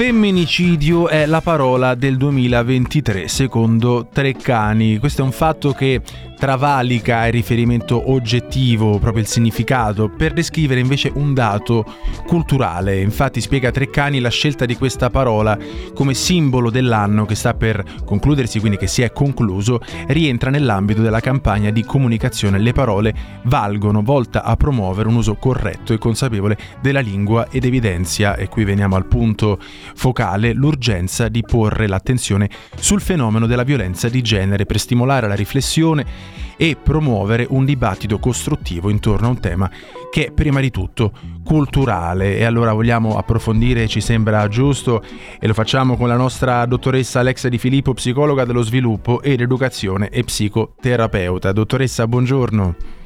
Femminicidio è la parola del 2023, secondo Treccani. Questo è un fatto che travalica il riferimento oggettivo, proprio il significato, per descrivere invece un dato culturale. Infatti spiega Treccani la scelta di questa parola come simbolo dell'anno che sta per concludersi, quindi che si è concluso, rientra nell'ambito della campagna di comunicazione Le parole valgono, volta a promuovere un uso corretto e consapevole della lingua ed evidenzia, e qui veniamo al punto focale, l'urgenza di porre l'attenzione sul fenomeno della violenza di genere per stimolare la riflessione e promuovere un dibattito costruttivo intorno a un tema che è prima di tutto culturale e allora vogliamo approfondire, ci sembra giusto e lo facciamo con la nostra dottoressa Alexa Di Filippo, psicologa dello sviluppo e l'educazione e psicoterapeuta. Dottoressa, buongiorno.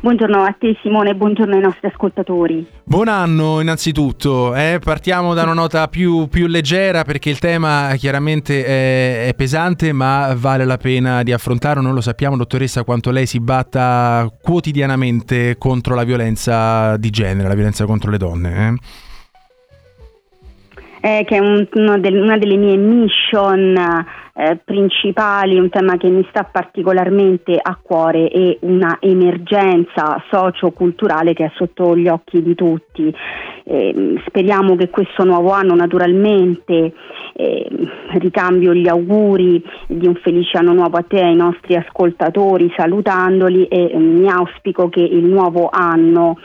Buongiorno a te Simone, buongiorno ai nostri ascoltatori. Buon anno innanzitutto, eh, partiamo da una nota più, più, leggera perché il tema chiaramente è, è, pesante ma vale la pena di affrontarlo, non lo sappiamo dottoressa quanto lei si batta quotidianamente contro la violenza di genere, la violenza contro le donne. Eh? Eh, che è un, del, una delle mie mission eh, principali, un tema che mi sta particolarmente a cuore è una emergenza socio-culturale che è sotto gli occhi di tutti. Eh, speriamo che questo nuovo anno naturalmente eh, ricambio gli auguri di un felice anno nuovo a te e ai nostri ascoltatori salutandoli e mi auspico che il nuovo anno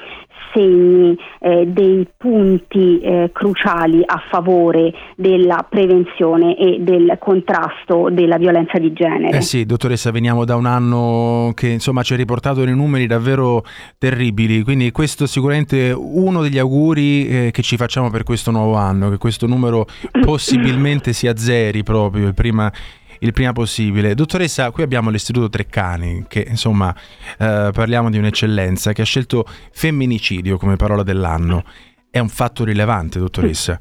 segni eh, dei punti eh, cruciali a favore della prevenzione e del contrasto della violenza di genere. Eh sì, dottoressa, veniamo da un anno che insomma ci ha riportato dei numeri davvero terribili, quindi questo è sicuramente uno degli auguri eh, che ci facciamo per questo nuovo anno, che questo numero possibilmente si azzeri proprio prima il prima possibile. Dottoressa, qui abbiamo l'Istituto Treccani, che insomma eh, parliamo di un'eccellenza, che ha scelto femminicidio come parola dell'anno. È un fatto rilevante, dottoressa.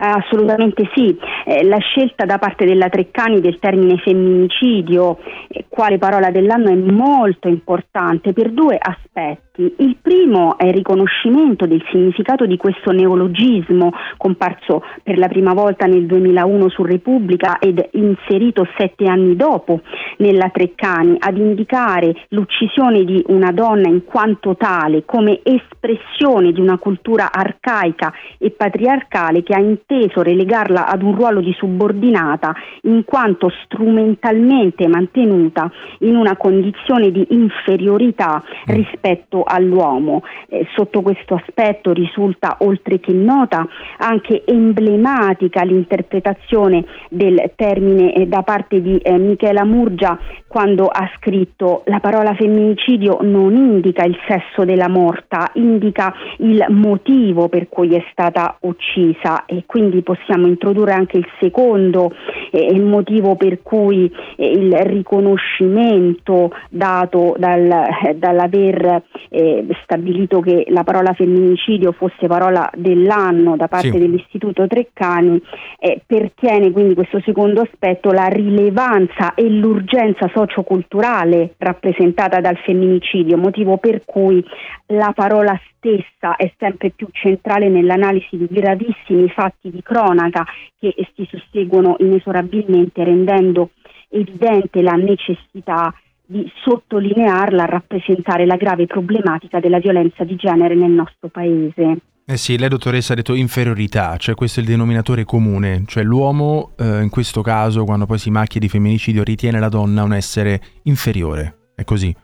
Assolutamente sì, eh, la scelta da parte della Treccani del termine femminicidio, eh, quale parola dell'anno, è molto importante per due aspetti. Il primo è il riconoscimento del significato di questo neologismo comparso per la prima volta nel 2001 su Repubblica ed inserito sette anni dopo nella Treccani ad indicare l'uccisione di una donna in quanto tale come espressione di una cultura arcaica e patriarcale che ha inteso relegarla ad un ruolo di subordinata in quanto strumentalmente mantenuta in una condizione di inferiorità rispetto all'uomo. Eh, sotto questo aspetto risulta oltre che nota anche emblematica l'interpretazione del termine eh, da parte di eh, Michela Murgia quando ha scritto la parola femminicidio non indica il sesso della morta, indica il motivo per cui è stata uccisa e quindi possiamo introdurre anche il secondo eh, il motivo per cui eh, il riconoscimento dato dal, eh, dall'aver eh, stabilito che la parola femminicidio fosse parola dell'anno da parte sì. dell'Istituto Treccani, eh, pertiene quindi questo secondo aspetto la rilevanza e l'urgenza socioculturale rappresentata dal femminicidio, motivo per cui la parola stessa è sempre più centrale nell'analisi di gravissimi fatti di cronaca che si susseguono inesorabilmente rendendo evidente la necessità di sottolinearla, rappresentare la grave problematica della violenza di genere nel nostro paese. Eh sì, lei dottoressa ha detto inferiorità, cioè questo è il denominatore comune, cioè l'uomo eh, in questo caso quando poi si macchia di femminicidio ritiene la donna un essere inferiore, è così?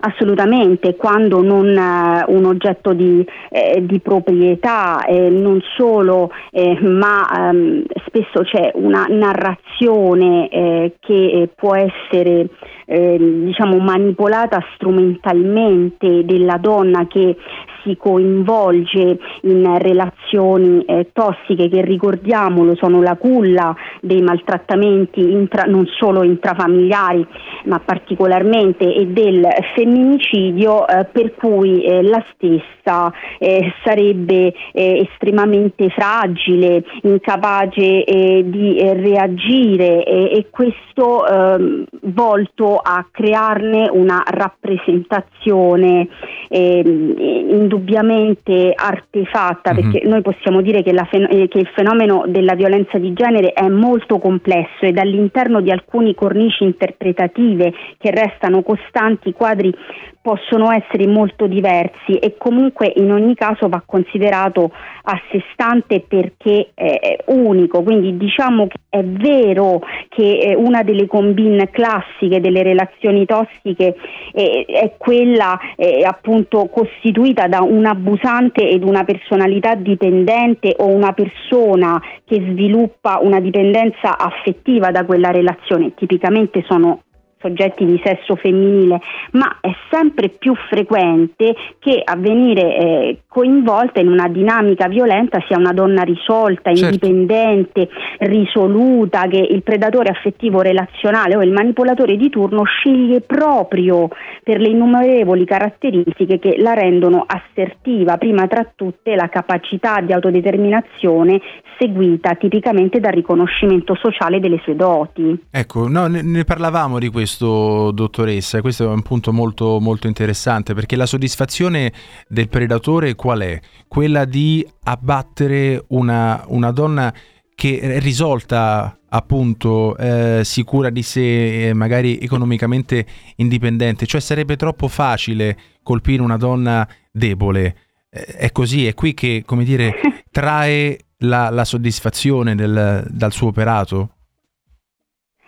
Assolutamente, quando non eh, un oggetto di, eh, di proprietà, eh, non solo, eh, ma ehm, spesso c'è una narrazione eh, che eh, può essere diciamo manipolata strumentalmente della donna che si coinvolge in relazioni eh, tossiche che ricordiamolo sono la culla dei maltrattamenti intra, non solo intrafamiliari ma particolarmente e del femminicidio eh, per cui eh, la stessa eh, sarebbe eh, estremamente fragile, incapace eh, di reagire e questo ehm, volto a crearne una rappresentazione ehm, in indubbiamente artefatta mm-hmm. perché noi possiamo dire che, fen- eh, che, il fenomeno della violenza di genere è molto complesso ed all'interno di alcuni cornici interpretative che restano costanti i quadri possono essere molto diversi e comunque in ogni caso va considerato a sé stante perché è unico, quindi diciamo che è vero che una delle combine classiche delle relazioni tossiche è, è quella appunto costituita da un abusante ed una personalità dipendente o una persona che sviluppa una dipendenza affettiva da quella relazione, tipicamente sono soggetti di sesso femminile, ma è sempre più frequente che a venire eh, coinvolta in una dinamica violenta sia una donna risolta, certo. indipendente, risoluta, che il predatore affettivo relazionale o il manipolatore di turno sceglie proprio per le innumerevoli caratteristiche che la rendono assertiva, prima tra tutte la capacità di autodeterminazione seguita tipicamente dal riconoscimento sociale delle sue doti. Ecco, no, ne, ne parlavamo di questo questo, dottoressa? Questo è un punto molto, molto interessante perché la soddisfazione del predatore qual è? Quella di abbattere una, una donna che è risolta appunto eh, sicura di sé, magari economicamente indipendente, cioè sarebbe troppo facile colpire una donna debole. Eh, è così, è qui che, come dire, trae la, la soddisfazione del, dal suo operato?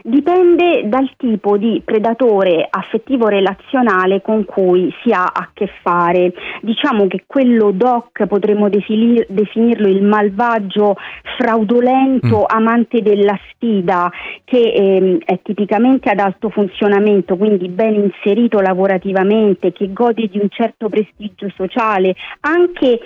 Dipende dal tipo di predatore affettivo relazionale con cui si ha a che fare. Diciamo che quello doc potremmo definir, definirlo il malvagio fraudolento mm. amante della sfida che eh, è tipicamente ad alto funzionamento, quindi ben inserito lavorativamente, che gode di un certo prestigio sociale, anche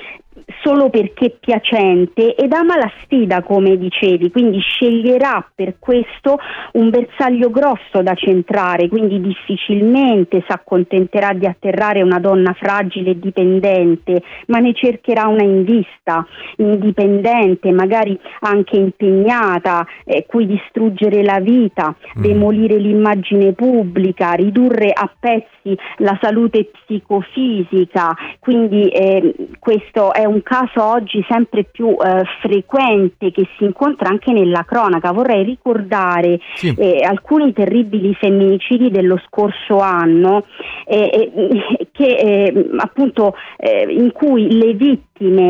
solo perché è piacente ed ama la sfida, come dicevi, quindi sceglierà per questo un bersaglio grosso da centrare, quindi difficilmente si accontenterà di atterrare una donna fragile e dipendente, ma ne cercherà una in vista, indipendente, magari anche impegnata, eh, cui distruggere la vita, mm. demolire l'immagine pubblica, ridurre a pezzi la salute psicofisica, quindi eh, questo è un caso oggi sempre più eh, frequente che si incontra anche nella cronaca. Vorrei ricordare sì. eh, alcuni terribili femminicidi dello scorso anno eh, eh che, eh, appunto, eh, in cui le vittime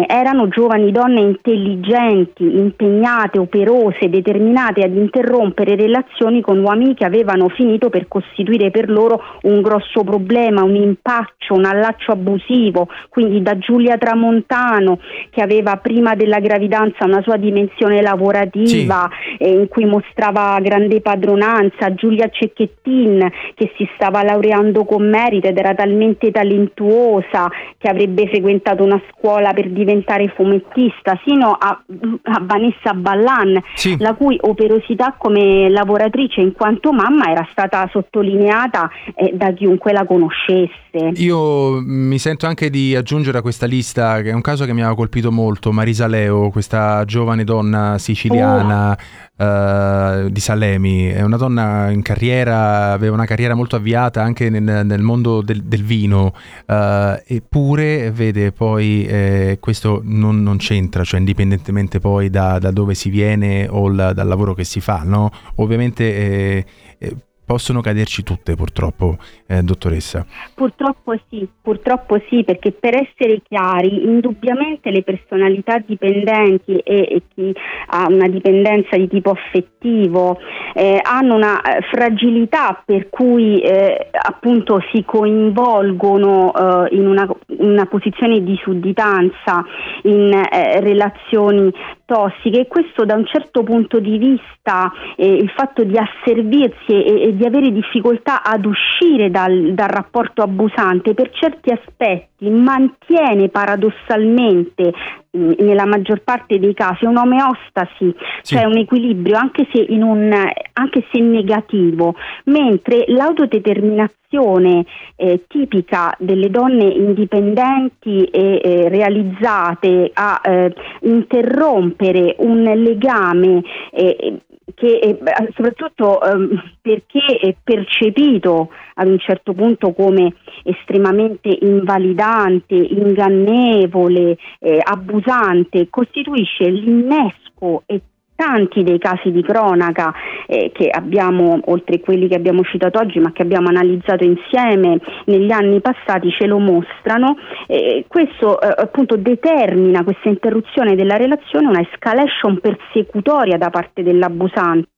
erano giovani donne intelligenti, impegnate, operose, determinate ad interrompere relazioni con uomini che avevano finito per costituire per loro un grosso problema, un impaccio, un allaccio abusivo, quindi da Giulia Tramontano che aveva prima della gravidanza una sua dimensione lavorativa sì. eh, in cui mostrava grande padronanza, Giulia Cecchettin che si stava laureando con merito ed era talmente talentuosa che avrebbe frequentato una scuola per diventare fumettista, sino a, a Vanessa Ballan, sì. la cui operosità come lavoratrice in quanto mamma era stata sottolineata eh, da chiunque la conoscesse. Io mi sento anche di aggiungere a questa lista, che è un caso che mi ha colpito molto, Marisa Leo, questa giovane donna siciliana. Oh uh, di Salemi, è una donna in carriera, aveva una carriera molto avviata anche nel, nel mondo del, del vino, uh, eppure vede poi eh, questo non, non, c'entra, cioè indipendentemente poi da, da dove si viene o la, dal lavoro che si fa, no? Ovviamente eh, eh, possono caderci tutte purtroppo, eh, dottoressa. Purtroppo sì, purtroppo sì, perché per essere chiari, indubbiamente le personalità dipendenti e, e chi ha una dipendenza di tipo affettivo eh, hanno una eh, fragilità per cui eh, appunto si coinvolgono eh, in una, una, posizione di sudditanza in eh, relazioni tossiche e questo da un certo punto di vista il fatto di asservirsi e, e di avere difficoltà ad uscire dal, dal rapporto abusante per certi aspetti mantiene paradossalmente nella maggior parte dei casi un'omeostasi, sì. cioè un equilibrio anche se, un, anche se negativo, mentre l'autodeterminazione eh, tipica delle donne indipendenti e eh, realizzate a eh, interrompere un legame eh, che è, soprattutto ehm, perché è percepito ad un certo punto come estremamente invalidante ingannevole, eh, abusante, costituisce l'innesco e tanti dei casi di cronaca eh, che abbiamo, oltre quelli che abbiamo citato oggi, ma che abbiamo analizzato insieme negli anni passati, ce lo mostrano. Eh, questo eh, appunto determina questa interruzione della relazione, una escalation persecutoria da parte dell'abusante,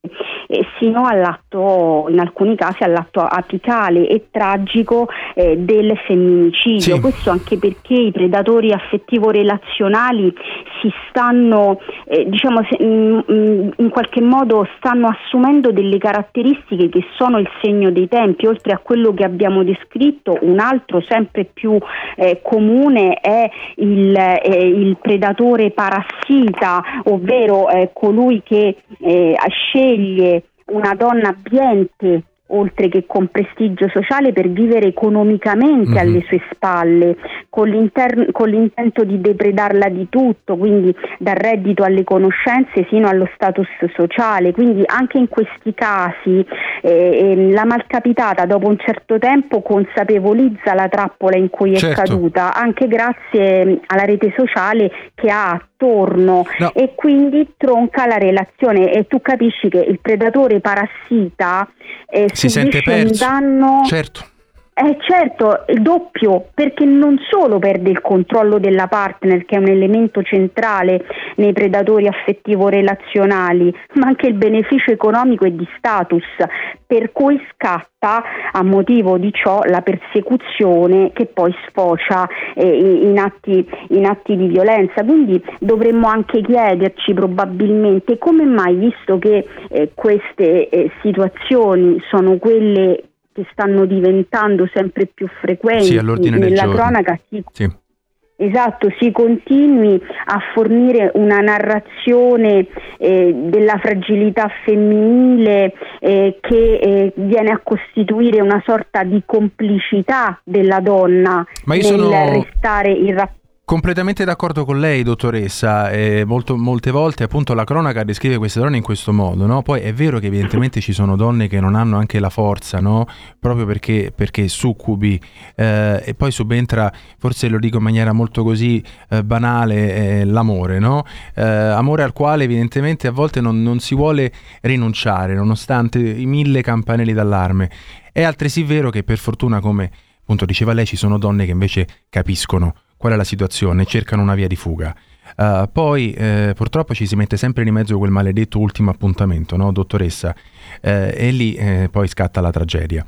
sino all'atto, in alcuni casi, all'atto apicale e tragico eh, del femminicidio. Sì. Questo anche perché i predatori affettivo-relazionali si stanno, eh, diciamo, se, mh, mm, in qualche modo stanno assumendo delle caratteristiche che sono il segno dei tempi, oltre a quello che abbiamo descritto, un altro sempre più eh, comune è il, eh, il, predatore parassita, ovvero eh, colui che eh, sceglie una donna abbiente oltre che con prestigio sociale per vivere economicamente mm-hmm. alle sue spalle, con, con, l'intento di depredarla di tutto, quindi dal reddito alle conoscenze fino allo status sociale. Quindi anche in questi casi eh, ehm, la malcapitata dopo un certo tempo consapevolizza la trappola in cui certo. è caduta, anche grazie alla rete sociale che ha attorno no. e quindi tronca la relazione e tu capisci che il predatore parassita eh, si sente perso. un danno certo. Eh certo, il doppio, perché non solo perde il controllo della partner, che è un elemento centrale nei predatori affettivo-relazionali, ma anche il beneficio economico e di status, per cui scatta a motivo di ciò la persecuzione che poi sfocia eh, in, atti, in, atti, di violenza. Quindi dovremmo anche chiederci probabilmente come mai, visto che eh, queste eh, situazioni sono quelle che stanno diventando sempre più frequenti sì, nella cronaca si, sì. Esatto, si continui a fornire una narrazione eh, della fragilità femminile eh, che eh, viene a costituire una sorta di complicità della donna nel sono... restare in rapporto Completamente d'accordo con lei, dottoressa. Eh, molto, molte volte appunto la cronaca descrive queste donne in questo modo, no? Poi è vero che evidentemente ci sono donne che non hanno anche la forza, no? Proprio perché, perché succubi eh, e poi subentra, forse lo dico in maniera molto così eh, banale, eh, l'amore, no? Eh, amore al quale evidentemente a volte non, non si vuole rinunciare, nonostante i mille campanelli d'allarme. È altresì vero che per fortuna, come appunto diceva lei, ci sono donne che invece capiscono qual è la situazione, cercano una via di fuga. Uh, poi eh, purtroppo ci si mette sempre di mezzo quel maledetto ultimo appuntamento, no, dottoressa? Eh, e lì eh, poi scatta la tragedia.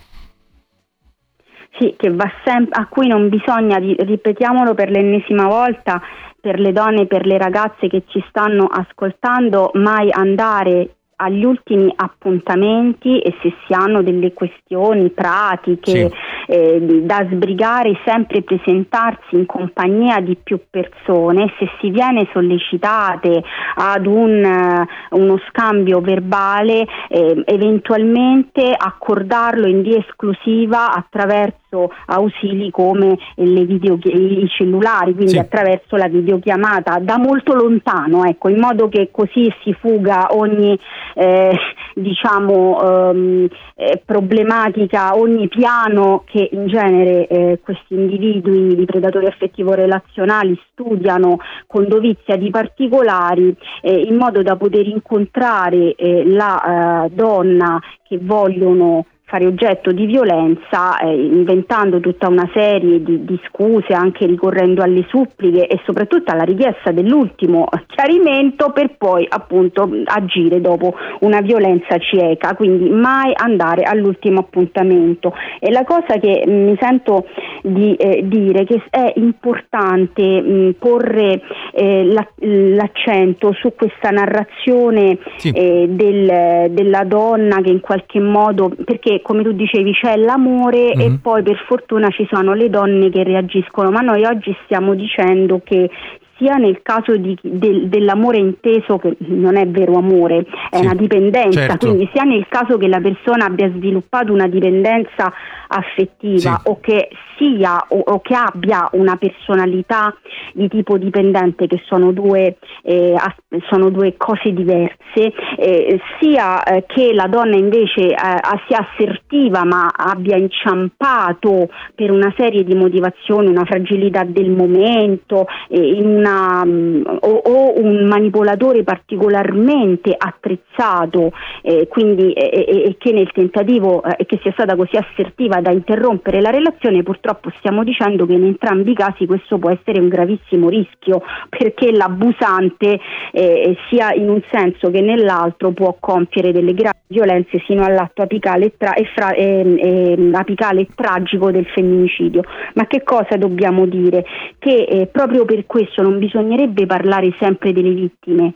Sì, che va sem- a cui non bisogna, ripetiamolo per l'ennesima volta, per le donne, per le ragazze che ci stanno ascoltando, mai andare agli ultimi appuntamenti e se si hanno delle questioni pratiche sì. eh, da sbrigare sempre presentarsi in compagnia di più persone se si viene sollecitate ad un, uh, uno scambio verbale eh, eventualmente accordarlo in via esclusiva attraverso ausili come video, i cellulari quindi sì. attraverso la videochiamata da molto lontano ecco in modo che così si fuga ogni eh, diciamo, ehm, eh, problematica, ogni piano che in genere eh, questi individui di predatori affettivo-relazionali studiano con dovizia di particolari eh, in modo da poter incontrare eh, la eh, donna che vogliono fare oggetto di violenza eh, inventando tutta una serie di, di, scuse anche ricorrendo alle suppliche e soprattutto alla richiesta dell'ultimo chiarimento per poi appunto agire dopo una violenza cieca quindi mai andare all'ultimo appuntamento e la cosa che mi sento di eh, dire che è importante mh, porre eh, la, l'accento su questa narrazione sì. Eh, del, della donna che in qualche modo perché come tu dicevi c'è l'amore mm-hmm. e mhm. poi per fortuna ci sono le donne che reagiscono, ma noi oggi stiamo dicendo che sia nel caso di, de, dell'amore inteso che non è vero amore, è sì, una dipendenza, certo. quindi sia nel caso che la persona abbia sviluppato una dipendenza affettiva sì. o che sia o, o, che abbia una personalità di tipo dipendente che sono due, eh, sono due cose diverse, eh, sia eh, che la donna invece eh, sia assertiva ma abbia inciampato per una serie di motivazioni, una fragilità del momento, eh, una, um, o, o, un manipolatore particolarmente attrezzato, eh, quindi e che nel tentativo che sia stata così assertiva da interrompere la relazione, purtroppo stiamo dicendo che in entrambi i casi questo può essere un gravissimo rischio perché l'abusante eh, sia in un senso che nell'altro può compiere delle gravi violenze sino all'atto apicale e, tra- e, fra- e, e apicale e tragico del femminicidio. Ma che cosa dobbiamo dire? Che eh, proprio per questo non bisognerebbe parlare sempre delle vittime,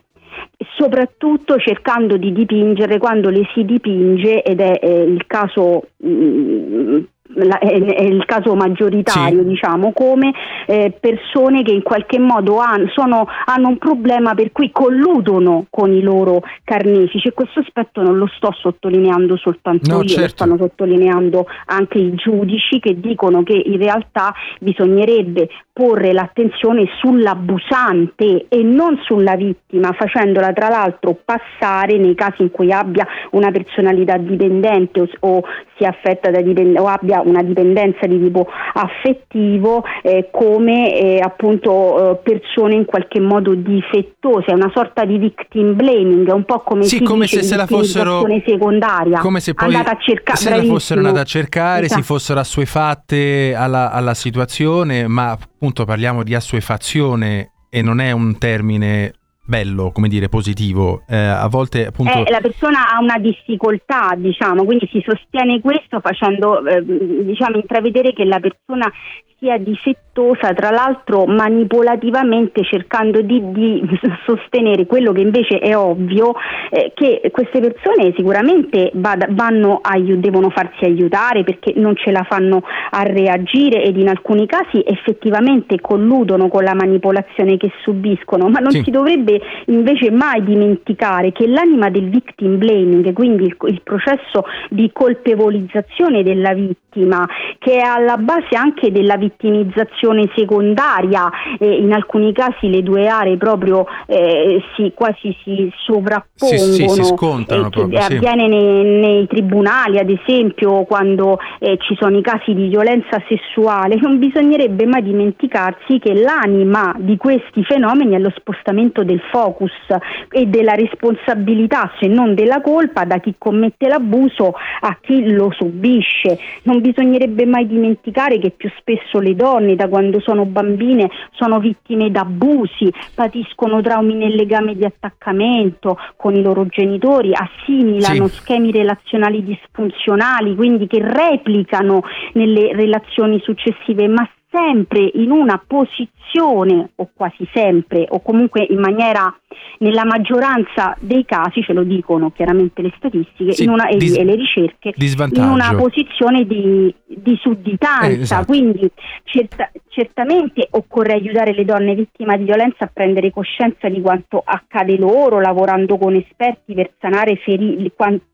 soprattutto cercando di dipingere quando le si dipinge ed è eh, il caso mh, mm, la, è, è, il caso maggioritario, sì. diciamo, come eh, persone che in qualche modo han, sono, hanno un problema per cui colludono con i loro carnefici e questo aspetto non lo sto sottolineando soltanto no, io, certo. lo stanno sottolineando anche i giudici che dicono che in realtà bisognerebbe porre l'attenzione sull'abusante e non sulla vittima, facendola tra l'altro passare nei casi in cui abbia una personalità dipendente o, o sia affetta da dipend- o abbia una dipendenza di tipo affettivo eh, come eh, appunto eh, persone in qualche modo difettose, è una sorta di victim blaming, un po' come sì, come dice se se la fossero secondaria, come se poi a cerca- se la fossero andate a cercare, esatto. si fossero assuefatte alla, alla situazione, ma appunto parliamo di assuefazione e non è un termine bello, come dire, positivo. Eh, a volte appunto... Eh, la persona ha una difficoltà, diciamo, quindi si sostiene questo facendo, eh, diciamo, intravedere che la persona sia difettosa, tra l'altro manipolativamente cercando di, di sostenere quello che invece è ovvio, eh, che queste persone sicuramente vada, vanno aiut- devono farsi aiutare perché non ce la fanno a reagire ed in alcuni casi effettivamente colludono con la manipolazione che subiscono, ma non sì. si dovrebbe invece mai dimenticare che l'anima del victim blaming, quindi il, il processo di colpevolizzazione della vittima, che è alla base anche della vittima, vittimizzazione secondaria, eh, in alcuni casi le due aree proprio eh, si, quasi si sovrappongono, sì, sì, si scontrano proprio, avviene nei, nei, tribunali ad esempio quando eh, ci sono i casi di violenza sessuale, non bisognerebbe mai dimenticarsi che l'anima di questi fenomeni è lo spostamento del focus e della responsabilità, se non della colpa, da chi commette l'abuso a chi lo subisce. Non bisognerebbe mai dimenticare che più spesso le donne da quando sono bambine sono vittime d'abusi, patiscono traumi nel legame di attaccamento con i loro genitori, assimilano sì. schemi relazionali disfunzionali, quindi che replicano nelle relazioni successive, ma sempre in una posizione, o quasi sempre, o comunque in maniera nella maggioranza dei casi, ce lo dicono chiaramente le statistiche sì, una, dis- e, le ricerche, in una posizione di, di sudditanza. Eh, esatto. Quindi certa, certamente occorre aiutare le donne vittime di violenza a prendere coscienza di quanto accade loro, lavorando con esperti per sanare feri-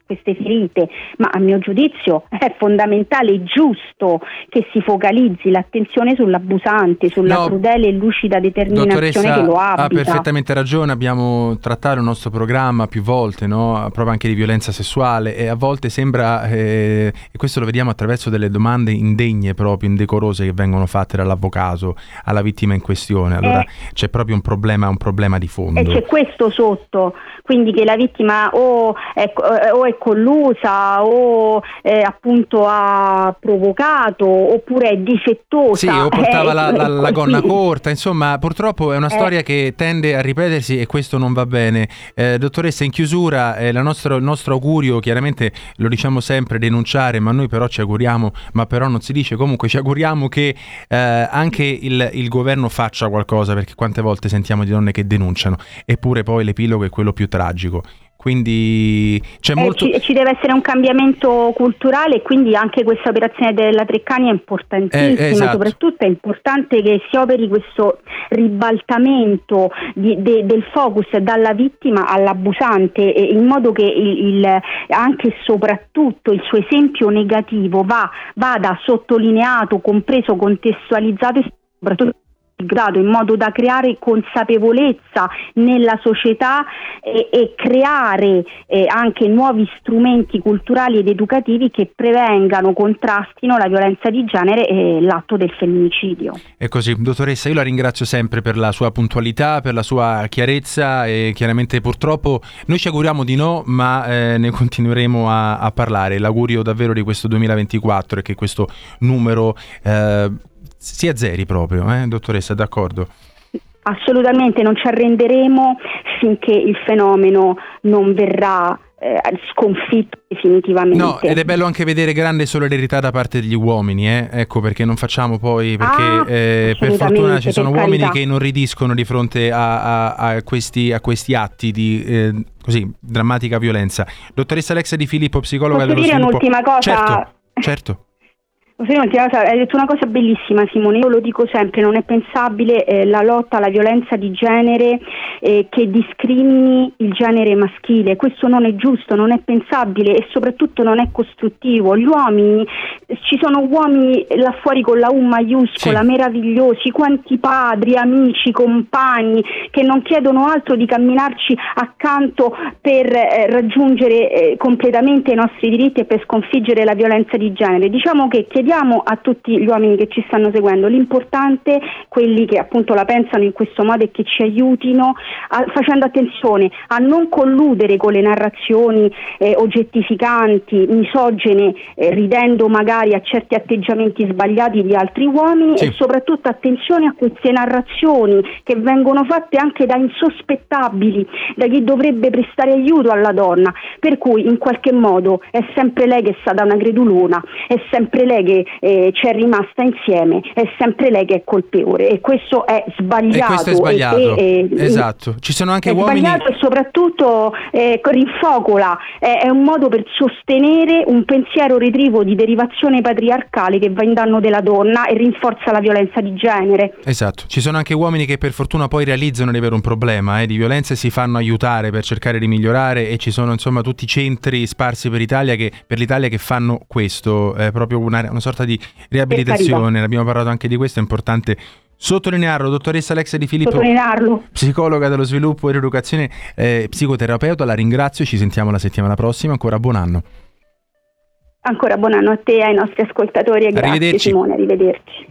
queste ferite, ma a mio giudizio è fondamentale e giusto che si focalizzi l'attenzione sull'abusante, sulla no, crudele e lucida determinazione che lo abita. Ha perfettamente ragione, abbiamo trattato il nostro programma più volte, no? proprio anche di violenza sessuale e a volte sembra, eh, e questo lo vediamo attraverso delle domande indegne proprio, indecorose che vengono fatte dall'avvocato alla vittima in questione, allora eh, c'è proprio un problema, un problema di fondo. E c'è questo sotto, quindi che la vittima o è, o è collusa o eh, appunto ha provocato oppure è difettosa. Sì, o portava eh, la, la, la, gonna corta, insomma purtroppo è una eh. storia che tende a ripetersi e questo non va bene. Eh, dottoressa, in chiusura nostro, il nostro augurio, chiaramente lo diciamo sempre, denunciare, ma noi però ci auguriamo, ma però non si dice, comunque ci auguriamo che eh, anche il, il governo faccia qualcosa, perché quante volte sentiamo di donne che denunciano, eppure poi l'epilogo è quello più tragico quindi c'è eh, molto... Ci, ci, deve essere un cambiamento culturale e quindi anche questa operazione della Treccani è importantissima, eh, esatto. soprattutto è importante che si operi questo ribaltamento di, de, del focus dalla vittima all'abusante in modo che il, il, anche e soprattutto il suo esempio negativo va, vada sottolineato, compreso, contestualizzato e soprattutto grado in modo da creare consapevolezza nella società e, e creare eh, anche nuovi strumenti culturali ed educativi che prevengano, contrastino la violenza di genere e l'atto del femminicidio. È così, dottoressa, io la ringrazio sempre per la sua puntualità, per la sua chiarezza e chiaramente purtroppo noi ci auguriamo di no, ma eh, ne continueremo a, a, parlare. L'augurio davvero di questo 2024 è che questo numero eh, si azzeri proprio, eh, dottoressa, d'accordo? Assolutamente, non ci arrenderemo finché il fenomeno non verrà eh, sconfitto definitivamente. No, ed è bello anche vedere grande solidarietà da parte degli uomini, eh? ecco perché non facciamo poi, perché ah, eh, per fortuna ci sono uomini carità. che non ridiscono di fronte a, a, a, questi, a questi, atti di eh, così, drammatica violenza. Dottoressa Alexa Di Filippo, psicologa Posso dello dire sviluppo. un'ultima cosa? Certo, certo. Hai detto una cosa bellissima Simone, io lo dico sempre, non è pensabile eh, la lotta alla violenza di genere eh, che discrimini il genere maschile, questo non è giusto, non è pensabile e soprattutto non è costruttivo. Gli uomini, ci sono uomini là fuori con la U maiuscola, sì. meravigliosi, quanti padri, amici, compagni che non chiedono altro di camminarci accanto per eh, raggiungere eh, completamente i nostri diritti e per sconfiggere la violenza di genere. Diciamo che chiediamo chiediamo a tutti gli uomini che ci stanno seguendo, l'importante, quelli che appunto la pensano in questo modo e che ci aiutino, a, facendo attenzione a non colludere con le narrazioni eh, oggettificanti, misogene, eh, ridendo magari a certi atteggiamenti sbagliati di altri uomini sì. e soprattutto attenzione a queste narrazioni che vengono fatte anche da insospettabili, da chi dovrebbe prestare aiuto alla donna, per cui in qualche modo è sempre lei che è stata una credulona, è sempre lei che eh, c'è rimasta insieme, è sempre lei che è colpevole e questo è sbagliato. E questo è sbagliato. E, e, esatto. Ci sono anche è uomini. È sbagliato e soprattutto eh, rinfocola, è, è un modo per sostenere un pensiero retrivo di derivazione patriarcale che va in danno della donna e rinforza la violenza di genere. Esatto. Ci sono anche uomini che per fortuna poi realizzano di avere un problema eh, di violenza e si fanno aiutare per cercare di migliorare e ci sono insomma tutti i centri sparsi per, Italia che, per l'Italia che fanno questo, è proprio una, una sorta di riabilitazione, abbiamo parlato anche di questo, è importante sottolinearlo. Dottoressa Alexa Di Filippo, psicologa dello sviluppo e rieducazione, eh, psicoterapeuta, la ringrazio, ci sentiamo la settimana prossima, ancora buon anno. Ancora buon anno a te e ai nostri ascoltatori e grazie Simone, arrivederci.